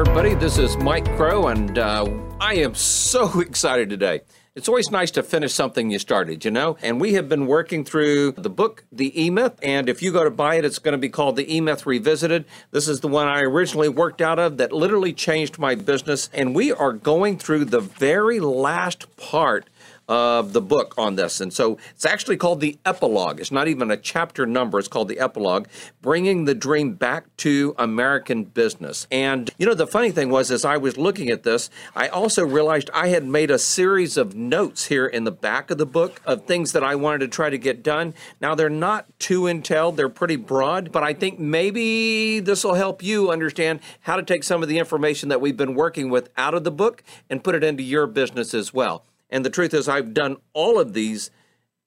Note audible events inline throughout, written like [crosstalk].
Everybody, this is Mike Crow, and uh, I am so [laughs] excited today. It's always nice to finish something you started, you know? And we have been working through the book, The E Myth. And if you go to buy it, it's going to be called The E Myth Revisited. This is the one I originally worked out of that literally changed my business. And we are going through the very last part of the book on this. And so it's actually called the epilogue. It's not even a chapter number, it's called the epilogue, bringing the dream back to American business. And you know, the funny thing was, as I was looking at this, I also realized I had made a series of notes here in the back of the book of things that I wanted to try to get done. Now, they're not too entailed, they're pretty broad, but I think maybe this will help you understand how to take some of the information that we've been working with out of the book and put it into your business as well. And the truth is, I've done all of these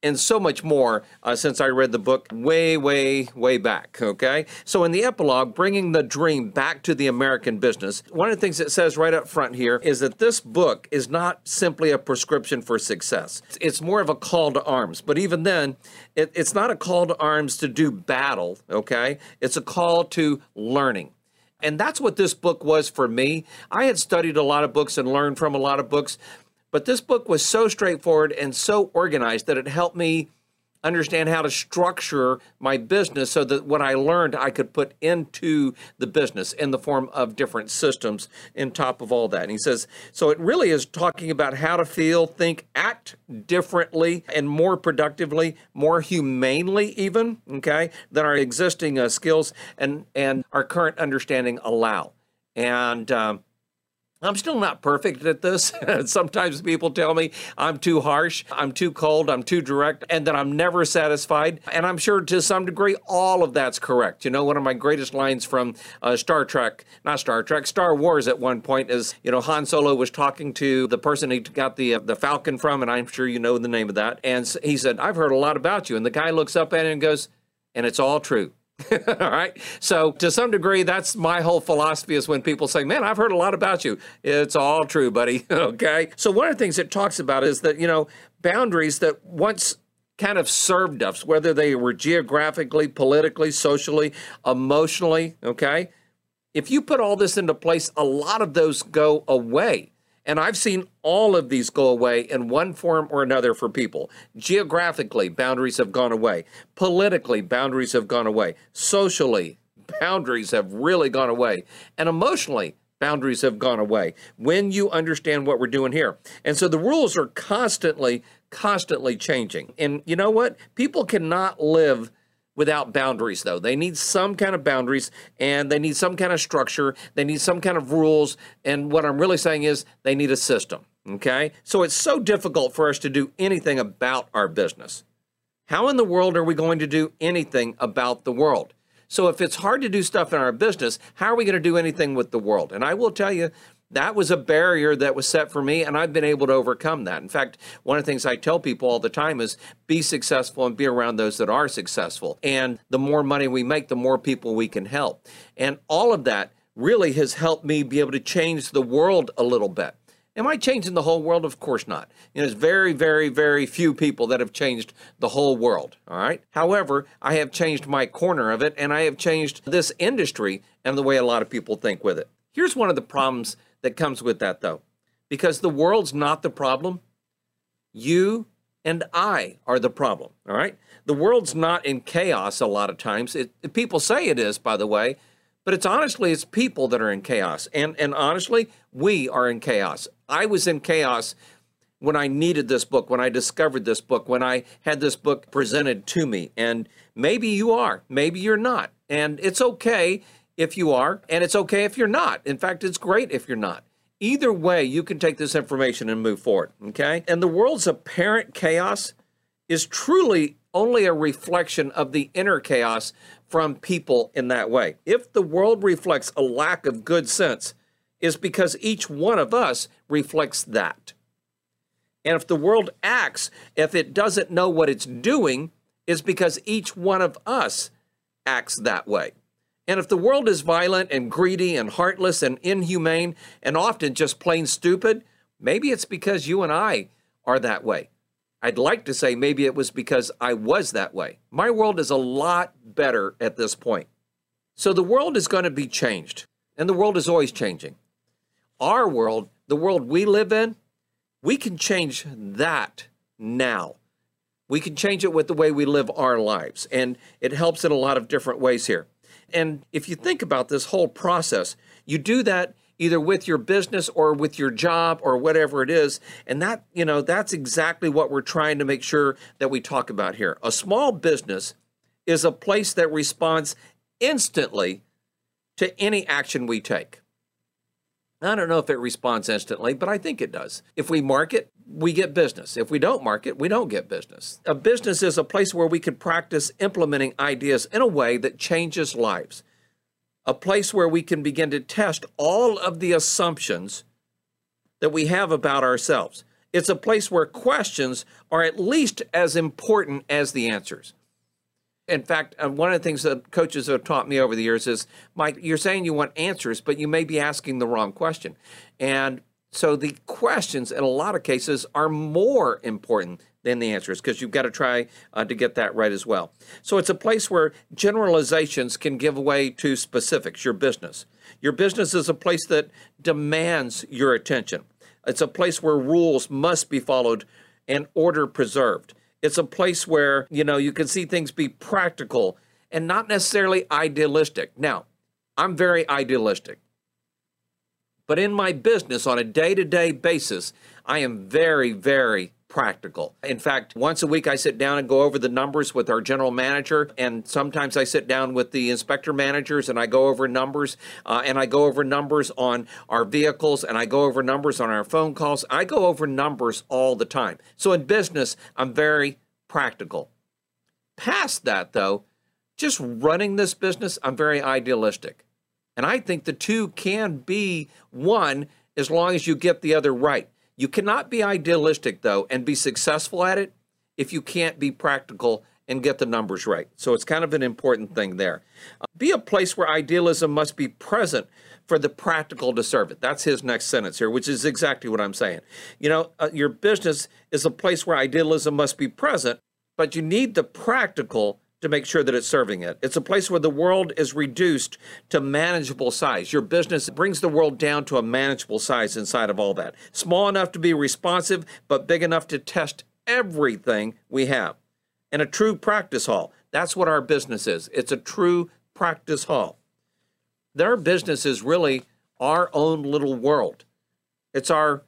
and so much more uh, since I read the book way, way, way back. Okay. So, in the epilogue, bringing the dream back to the American business, one of the things it says right up front here is that this book is not simply a prescription for success, it's more of a call to arms. But even then, it, it's not a call to arms to do battle. Okay. It's a call to learning. And that's what this book was for me. I had studied a lot of books and learned from a lot of books, but this book was so straightforward and so organized that it helped me understand how to structure my business so that what I learned I could put into the business in the form of different systems in top of all that. And he says, so it really is talking about how to feel, think, act differently and more productively, more humanely even, okay, than our existing uh, skills and, and our current understanding allow. And, um, I'm still not perfect at this. [laughs] Sometimes people tell me I'm too harsh, I'm too cold, I'm too direct, and that I'm never satisfied. And I'm sure to some degree all of that's correct. You know, one of my greatest lines from uh, Star Trek, not Star Trek, Star Wars at one point is, you know, Han Solo was talking to the person he got the uh, the Falcon from, and I'm sure you know the name of that. And he said, "I've heard a lot about you." And the guy looks up at him and goes, "And it's all true." [laughs] All right. So, to some degree, that's my whole philosophy is when people say, Man, I've heard a lot about you. It's all true, buddy. [laughs] okay. So, one of the things it talks about is that, you know, boundaries that once kind of served us, whether they were geographically, politically, socially, emotionally, okay? If you put all this into place, a lot of those go away. And I've seen all of these go away in one form or another for people. Geographically, boundaries have gone away. Politically, boundaries have gone away. Socially, boundaries have really gone away. And emotionally, boundaries have gone away when you understand what we're doing here. And so the rules are constantly, constantly changing. And you know what? People cannot live without boundaries, though. They need some kind of boundaries and they need some kind of structure. They need some kind of rules. And what I'm really saying is they need a system. Okay? So it's so difficult for us to do anything about our business. How in the world are we going to do anything about the world? So if it's hard to do stuff in our business, how are we going to do anything with the world? And I will tell you, that was a barrier that was set for me, and I've been able to overcome that. In fact, one of the things I tell people all the time is be successful and be around those that are successful. And the more money we make, the more people we can help. And all of that really has helped me be able to change the world a little bit. Am I changing the whole world? Of course not. You know, there's very, very, very few people that have changed the whole world. All right. However, I have changed my corner of it and I have changed this industry and the way a lot of people think with it. Here's one of the problems that comes with that, though, because the world's not the problem. You and I are the problem, all right? The world's not in chaos a lot of times. It, people say it is, by the way, But it's honestly, it's people that are in chaos. And, and honestly, we are in chaos. I was in chaos when I needed this book, when I discovered this book, when I had this book presented to me. And maybe you are, maybe you're not. And it's okay if you are, and it's okay if you're not. In fact, it's great if you're not. Either way, you can take this information and move forward, okay? And the world's apparent chaos is truly only a reflection of the inner chaos from people in that way. If the world reflects a lack of good sense, is because each one of us reflects that. And if the world acts, if it doesn't know what it's doing, is because each one of us acts that way. And if the world is violent and greedy and heartless and inhumane and often just plain stupid, maybe it's because you and I are that way. I'd like to say maybe it was because I was that way. My world is a lot better at this point. So the world is going to be changed, and the world is always changing. Our world, the world we live in, we can change that now. We can change it with the way we live our lives, and it helps in a lot of different ways here. And if you think about this whole process, you do that either with your business or with your job or whatever it is. And that, you know, that's exactly what we're trying to make sure that we talk about here. A small business is a place that responds instantly to any action we take. I don't know if it responds instantly, but I think it does. If we market, we get business. If we don't market, we don't get business. A business is a place where we can practice implementing ideas in a way that changes lives. A place where we can begin to test all of the assumptions that we have about ourselves. It's a place where questions are at least as important as the answers. In fact, uh, one of the things that coaches have taught me over the years is, Mike, you're saying you want answers, but you may be asking the wrong question. And so the questions, in a lot of cases, are more important than the answers because you've got to try uh, to get that right as well. So it's a place where generalizations can give way to specifics, your business. Your business is a place that demands your attention. It's a place where rules must be followed and order preserved. It's a place where, you know, you can see things be practical and not necessarily idealistic. Now, I'm very idealistic. But in my business on a day to day basis, I am very, very practical. In fact, once a week I sit down and go over the numbers with our general manager, and sometimes I sit down with the inspector managers and I go over numbers, uh, and I go over numbers on our vehicles, and I go over numbers on our phone calls. I go over numbers all the time. So in business, I'm very practical. Past that, though, just running this business, I'm very idealistic. And I think the two can be one as long as you get the other right. You cannot be idealistic, though, and be successful at it if you can't be practical and get the numbers right. So it's kind of an important thing there. Uh, be a place where idealism must be present for the practical to serve it. That's his next sentence here, which is exactly what I'm saying. You know, uh, your business is a place where idealism must be present, but you need the practical to make sure that it's serving it. It's a place where the world is reduced to manageable size. Your business brings the world down to a manageable size inside of all that. Small enough to be responsive, but big enough to test everything we have. And a true practice hall. That's what our business is. It's a true practice hall. Their business is really our own little world. It's our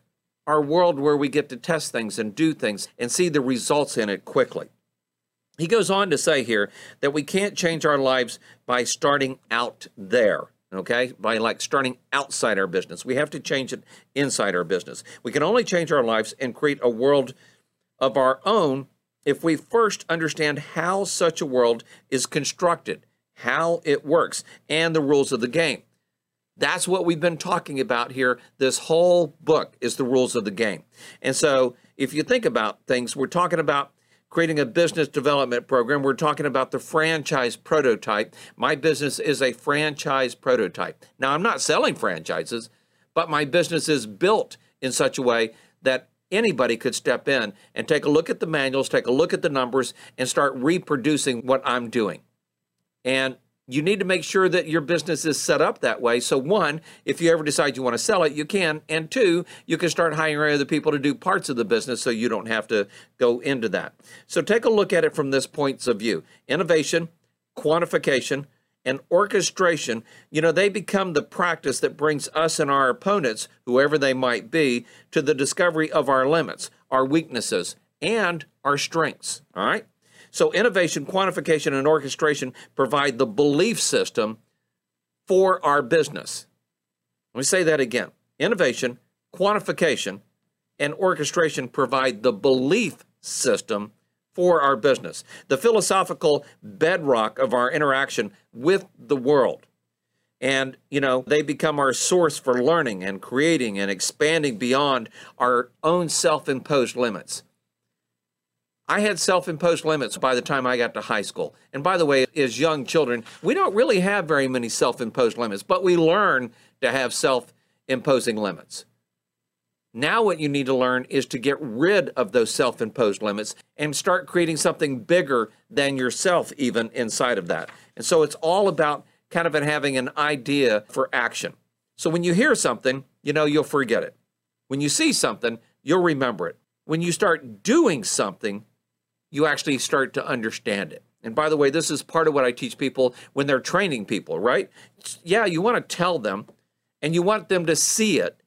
our world where we get to test things and do things and see the results in it quickly. He goes on to say here that we can't change our lives by starting out there okay? By like starting outside our business. We have to change it inside our business. We can only change our lives and create a world of our own if we first understand how such a world is constructed how it works and the rules of the game. That's what we've been talking about here this whole book is the rules of the game. And so if you think about things we're talking about creating a business development program. We're talking about the franchise prototype. My business is a franchise prototype. Now, I'm not selling franchises, but my business is built in such a way that anybody could step in and take a look at the manuals, take a look at the numbers, and start reproducing what I'm doing. And you need to make sure that your business is set up that way. So, one, if you ever decide you want to sell it, you can. And two, you can start hiring other people to do parts of the business so you don't have to go into that. So, take a look at it from this points of view innovation, quantification, and orchestration, you know, they become the practice that brings us and our opponents, whoever they might be, to the discovery of our limits, our weaknesses, and our strengths. All right? So, innovation, quantification, and orchestration provide the belief system for our business. Let me say that again. Innovation, quantification, and orchestration provide the belief system for our business, the philosophical bedrock of our interaction with the world. And, you know, they become our source for learning and creating and expanding beyond our own self imposed limits. I had self imposed limits by the time I got to high school. And by the way, as young children, we don't really have very many self imposed limits, but we learn to have self imposing limits. Now, what you need to learn is to get rid of those self imposed limits and start creating something bigger than yourself, even inside of that. And so it's all about kind of having an idea for action. So when you hear something, you know, you'll forget it. When you see something, you'll remember it. When you start doing something, you actually start to understand it. And by the way, this is part of what I teach people when they're training people, right? Yeah, you want to tell them and you want them to see it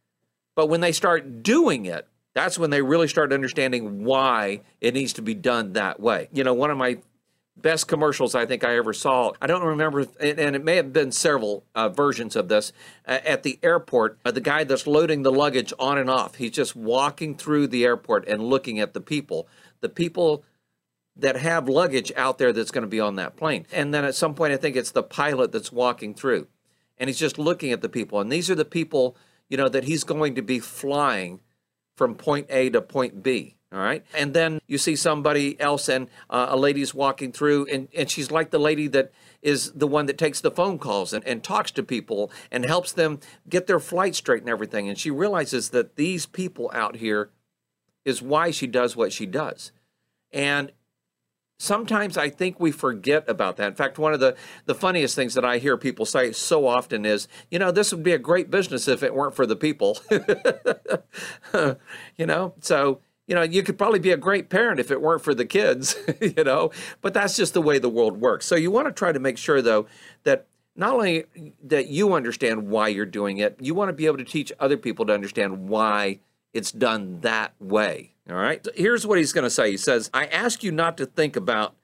but when they start doing it, that's when they really start understanding why it needs to be done that way. You know, one of my best commercials I think I ever saw. I don't remember, and it may have been several uh, versions of this. Uh, at the airport, uh, the guy that's loading the luggage on and off, he's just walking through the airport and looking at the people. The people that have luggage out there that's going to be on that plane. And then at some point, I think it's the pilot that's walking through and he's just looking at the people. And these are the people you know, that he's going to be flying from point A to point B. All right. And then you see somebody else, and uh, a lady's walking through, and, and she's like the lady that is the one that takes the phone calls and, and talks to people and helps them get their flight straight and everything. And she realizes that these people out here is why she does what she does. And sometimes I think we forget about that. In fact, one of the, the funniest things that I hear people say so often is, you know, this would be a great business if it weren't for the people. [laughs] you know, so, you know, you could probably be a great parent if it weren't for the kids, [laughs] you know, but that's just the way the world works. So you want to try to make sure, though, that not only that you understand why you're doing it, you want to be able to teach other people to understand why it's done that way. All right. Here's what he's going to say. He says, I ask you not to think about,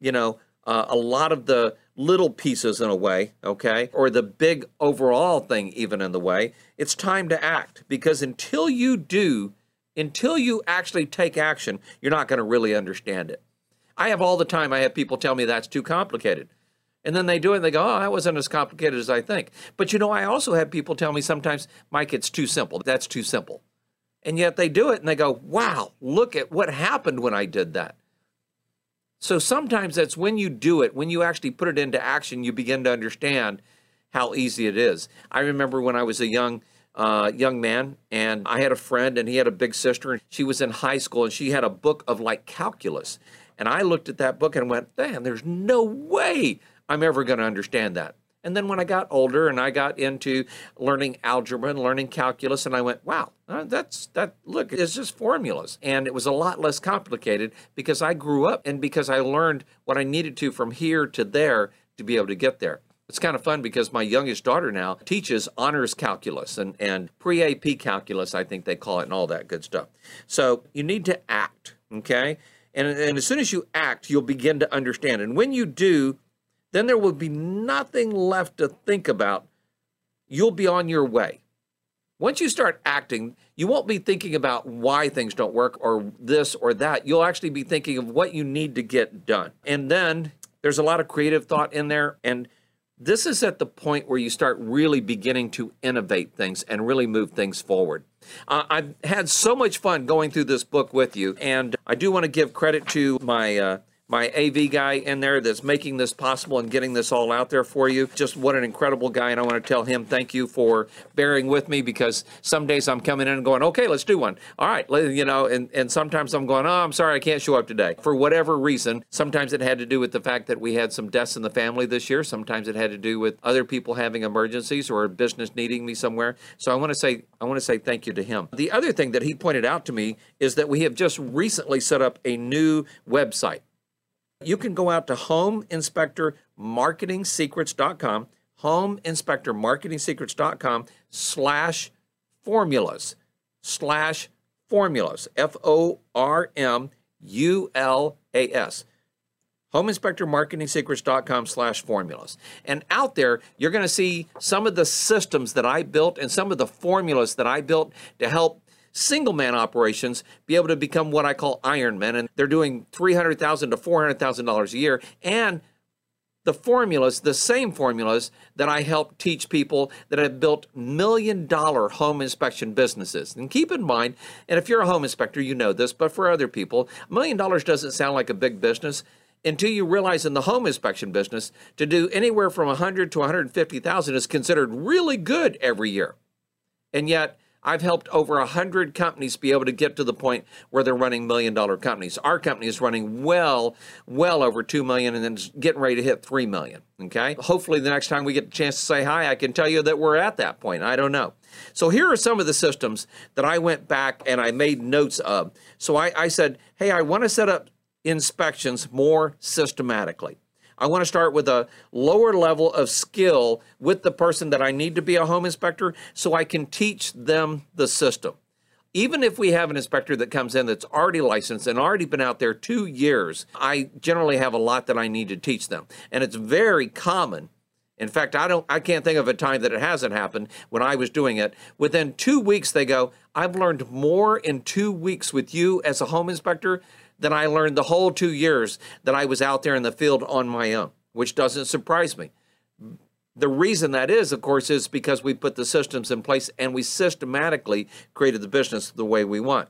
you know, uh, a lot of the little pieces in a way, okay, or the big overall thing even in the way. It's time to act because until you do, until you actually take action, you're not going to really understand it. I have all the time, I have people tell me that's too complicated. And then they do it and they go, oh, that wasn't as complicated as I think. But you know, I also have people tell me sometimes, Mike, it's too simple. That's too simple. And yet they do it and they go, wow, look at what happened when I did that. So sometimes that's when you do it, when you actually put it into action, you begin to understand how easy it is. I remember when I was a young uh, young man, and I had a friend, and he had a big sister, and she was in high school, and she had a book of like calculus. And I looked at that book and went, man, there's no way I'm ever going to understand that. And then when I got older and I got into learning algebra and learning calculus, and I went, wow, uh, that's that, look, it's just formulas. And it was a lot less complicated because I grew up and because I learned what I needed to from here to there to be able to get there. It's kind of fun because my youngest daughter now teaches honors calculus and, and pre AP calculus, I think they call it, and all that good stuff. So you need to act, okay? And, and as soon as you act, you'll begin to understand. And when you do, then there will be nothing left to think about. You'll be on your way. Once you start acting, you won't be thinking about why things don't work or this or that. You'll actually be thinking of what you need to get done. And then there's a lot of creative thought in there. And this is at the point where you start really beginning to innovate things and really move things forward. Uh, I've had so much fun going through this book with you, and I do want to give credit to my. Uh, my AV guy in there that's making this possible and getting this all out there for you. Just what an incredible guy. And I want to tell him thank you for bearing with me because some days I'm coming in and going, okay, let's do one. All right. You know, and, and sometimes I'm going, oh, I'm sorry, I can't show up today. For whatever reason, sometimes it had to do with the fact that we had some deaths in the family this year. Sometimes it had to do with other people having emergencies or business needing me somewhere. So I want to say, I want to say thank you to him. The other thing that he pointed out to me is that we have just recently set up a new website. You can go out to homeinspectormarketingsecrets.com, homeinspectormarketingsecrets.com slash formulas, slash formulas, F O R M U L A S homeinspectormarketingsecrets.com slash formulas. And out there, you're going to see some of the systems that I built and some of the formulas that I built to help single man operations be able to become what I call Iron Men. And they're doing 300,000 to $400,000 a year. And the formulas, the same formulas that I help teach people that have built million dollar home inspection businesses. And keep in mind, and if you're a home inspector, you know this, but for other people, a million dollars doesn't sound like a big business until you realize in the home inspection business to do anywhere from 100 to 150,000 is considered really good every year. And yet, I've helped over 100 companies be able to get to the point where they're running million dollar companies. Our company is running well, well over 2 million and then getting ready to hit 3 million. Okay. Hopefully, the next time we get a chance to say hi, I can tell you that we're at that point. I don't know. So, here are some of the systems that I went back and I made notes of. So, I, I said, hey, I want to set up inspections more systematically. I want to start with a lower level of skill with the person that I need to be a home inspector so I can teach them the system. Even if we have an inspector that comes in that's already licensed and already been out there two years, I generally have a lot that I need to teach them. And it's very common. In fact, I don't I can't think of a time that it hasn't happened when I was doing it. Within 2 weeks they go, "I've learned more in 2 weeks with you as a home inspector than I learned the whole two years that I was out there in the field on my own, which doesn't surprise me. The reason that is, of course, is because we put the systems in place and we systematically created the business the way we want.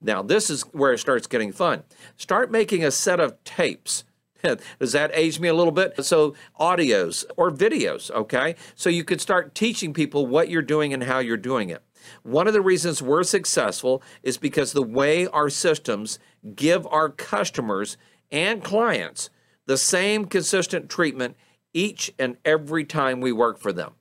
Now, this is where it starts getting fun. Start making a set of tapes. [laughs] Does that age me a little bit? So, audios or videos, okay? So you could start teaching people what you're doing and how you're doing it. One of the reasons we're successful is because the way our systems give our customers and clients the same consistent treatment each and every time we work for them.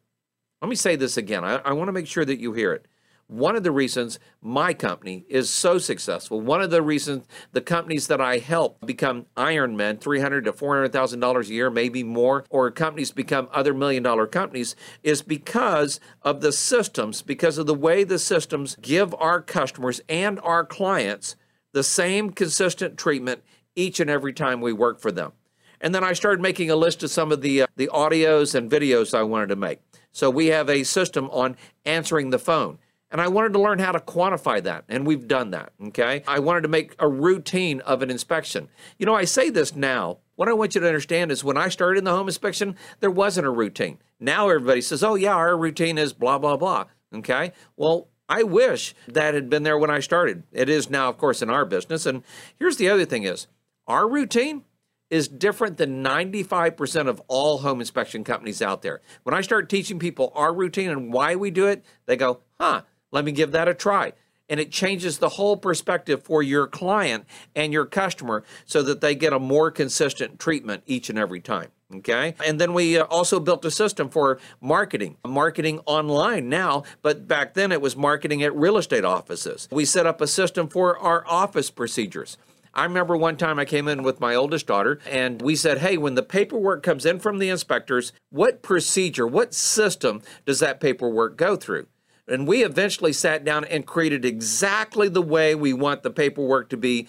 Let me say this again. I, I want to make sure that you hear it one of the reasons my company is so successful, one of the reasons the companies that I help become Ironmen, $300 to $400,000 a year, maybe more, or companies become other million dollar companies, is because of the systems, because of the way the systems give our customers and our clients the same consistent treatment each and every time we work for them. And then I started making a list of some of the uh, the audios and videos I wanted to make. So we have a system on answering the phone. And I wanted to learn how to quantify that, and we've done that. Okay. I wanted to make a routine of an inspection. You know, I say this now. What I want you to understand is when I started in the home inspection, there wasn't a routine. Now everybody says, oh, yeah, our routine is blah, blah, blah. Okay. Well, I wish that had been there when I started. It is now, of course, in our business. And here's the other thing is our routine is different than 95% of all home inspection companies out there. When I start teaching people our routine and why we do it, they go, huh, let me give that a try. And it changes the whole perspective for your client and your customer so that they get a more consistent treatment each and every time. Okay. And then we uh, also built a system for marketing, marketing online now, but back then it was marketing at real estate offices. We set up a system for our office procedures. I remember one time I came in with my oldest daughter and we said, Hey, when the paperwork comes in from the inspectors, what procedure, what system does that paperwork go through? And we eventually sat down and created exactly the way we want the paperwork to be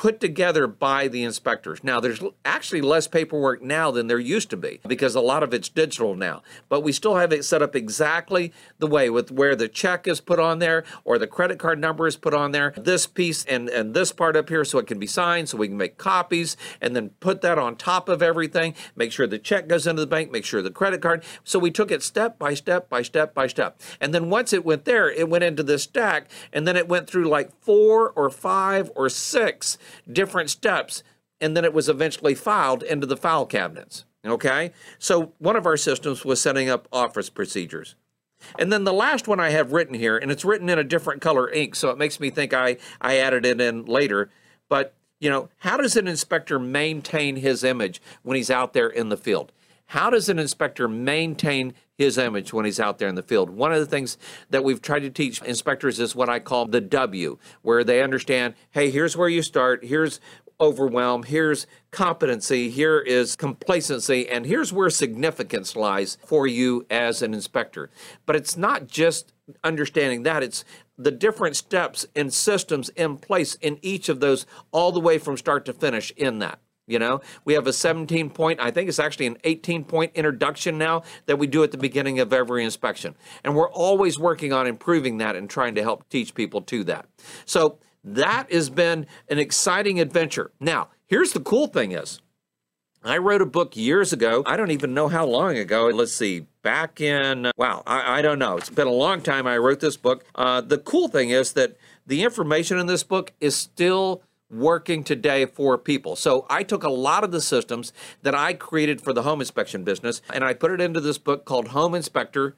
put together by the inspectors. Now, there's actually less paperwork now than there used to be because a lot of it's digital now, but we still have it set up exactly the way with where the check is put on there or the credit card number is put on there, this piece and, and this part up here so it can be signed so we can make copies and then put that on top of everything, make sure the check goes into the bank, make sure the credit card. So we took it step by step by step by step. And then once it went there, it went into this stack and then it went through like four or five or six different steps, and then it was eventually filed into the file cabinets. Okay? So one of our systems was setting up office procedures. And then the last one I have written here, and it's written in a different color ink, so it makes me think I, I added it in later. But, you know, how does an inspector maintain his image when he's out there in the field? How does an inspector maintain his image when he's out there in the field? One of the things that we've tried to teach inspectors is what I call the W, where they understand, hey, here's where you start, here's overwhelm, here's competency, here is complacency, and here's where significance lies for you as an inspector. But it's not just understanding that, it's the different steps and systems in place in each of those, all the way from start to finish in that. You know, we have a 17 point, I think it's actually an 18 point introduction now that we do at the beginning of every inspection. And we're always working on improving that and trying to help teach people to that. So that has been an exciting adventure. Now, here's the cool thing is, I wrote a book years ago. I don't even know how long ago. Let's see, back in, wow, I, I don't know. It's been a long time I wrote this book. Uh, the cool thing is that the information in this book is still working today for people. So I took a lot of the systems that I created for the home inspection business and I put it into this book called Home Inspector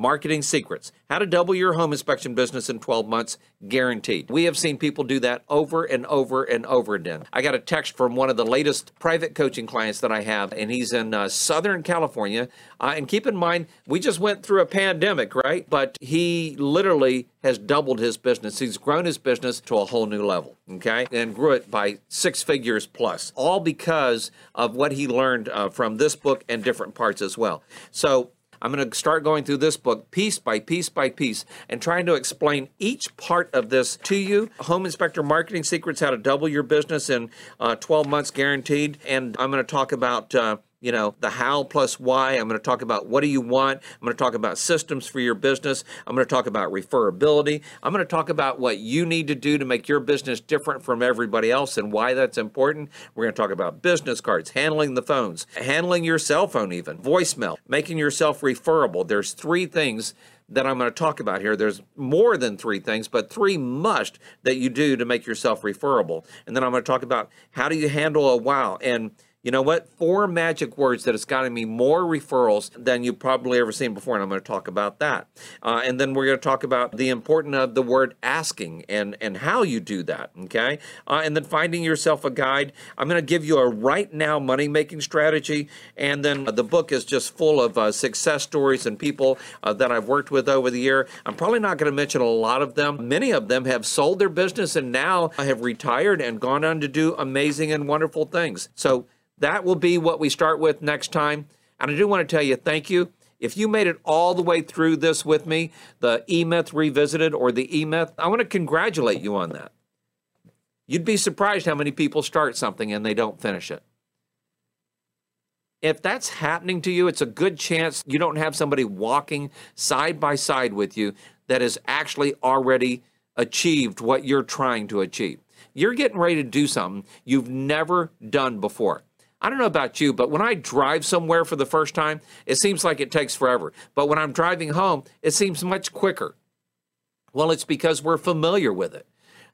Marketing Secrets How to Double Your Home Inspection Business in 12 Months, guaranteed. We have seen people do that over and over and over again. I got a text from one of the latest private coaching clients that I have, and he's in uh, Southern California. Uh, and keep in mind, we just went through a pandemic, right? But he literally has doubled his business. He's grown his business to a whole new level, okay? And grew it by six figures plus, all because of what he learned uh, from this book and different parts as well. So I'm going to start going through this book piece by piece by piece and trying to explain each part of this to you. Home Inspector Marketing Secrets How to Double Your Business in uh, 12 Months Guaranteed. And I'm going to talk about. Uh, you know, the how plus why. I'm going to talk about what do you want. I'm going to talk about systems for your business. I'm going to talk about referability. I'm going to talk about what you need to do to make your business different from everybody else and why that's important. We're going to talk about business cards, handling the phones, handling your cell phone, even voicemail, making yourself referable. There's three things that I'm going to talk about here. There's more than three things, but three must that you do to make yourself referable. And then I'm going to talk about how do you handle a wow and you know what? Four magic words that has gotten me more referrals than you've probably ever seen before, and I'm going to talk about that. Uh, and then we're going to talk about the importance of the word asking and and how you do that. Okay, uh, and then finding yourself a guide. I'm going to give you a right now money making strategy, and then the book is just full of uh, success stories and people uh, that I've worked with over the year. I'm probably not going to mention a lot of them. Many of them have sold their business and now have retired and gone on to do amazing and wonderful things. So that will be what we start with next time. And I do want to tell you thank you. If you made it all the way through this with me, the E Myth Revisited or the E Myth, I want to congratulate you on that. You'd be surprised how many people start something and they don't finish it. If that's happening to you, it's a good chance you don't have somebody walking side by side with you that has actually already achieved what you're trying to achieve. You're getting ready to do something you've never done before. I don't know about you, but when I drive somewhere for the first time, it seems like it takes forever. But when I'm driving home, it seems much quicker. Well, it's because we're familiar with it.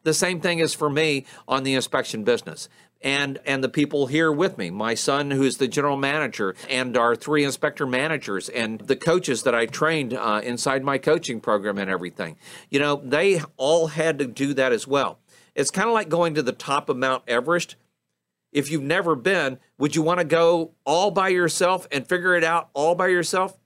The same thing is for me on the inspection business and and the people here with me my son who's the general manager and our three inspector managers and the coaches that i trained uh, inside my coaching program and everything you know they all had to do that as well it's kind of like going to the top of mount everest if you've never been, would you want to go all by yourself and figure it out all by yourself?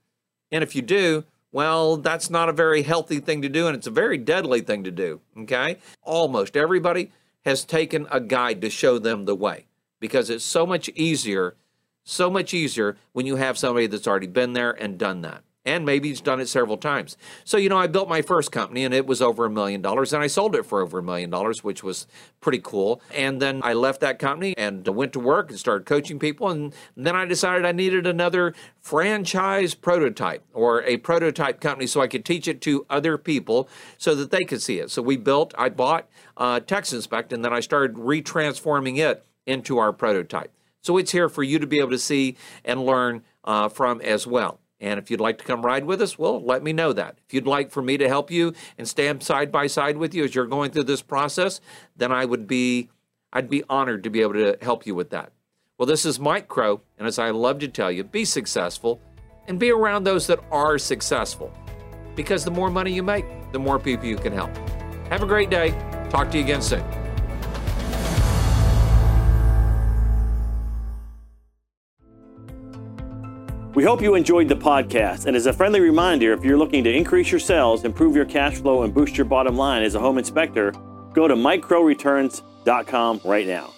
And if you do, well, that's not a very healthy thing to do, and it's a very deadly thing to do. Okay? Almost everybody has taken a guide to show them the way because it's so much easier, so much easier when you have somebody that's already been there and done that and maybe he's done it several times. So, you know, I built my first company and it was over a million dollars and I sold it for over a million dollars, which was pretty cool. And then I left that company and went to work and started coaching people. And then I decided I needed another franchise prototype or a prototype company so I could teach it to other people so that they could see it. So we built, I bought uh, TexInspect and then I started retransforming it into our prototype. So it's here for you to be able to see and learn uh, from as well. And if you'd like to come ride with us, well, let me know that. If you'd like for me to help you and stand side by side with you as you're going through this process, then I would be I'd be honored to be able to help you with that. Well, this is Mike Crow, and as I love to tell you, be successful and be around those that are successful. Because the more money you make, the more people you can help. Have a great day. Talk to you again soon. We hope you enjoyed the podcast. And as a friendly reminder, if you're looking to increase your sales, improve your cash flow, and boost your bottom line as a home inspector, go to mikecrowreturns.com right now.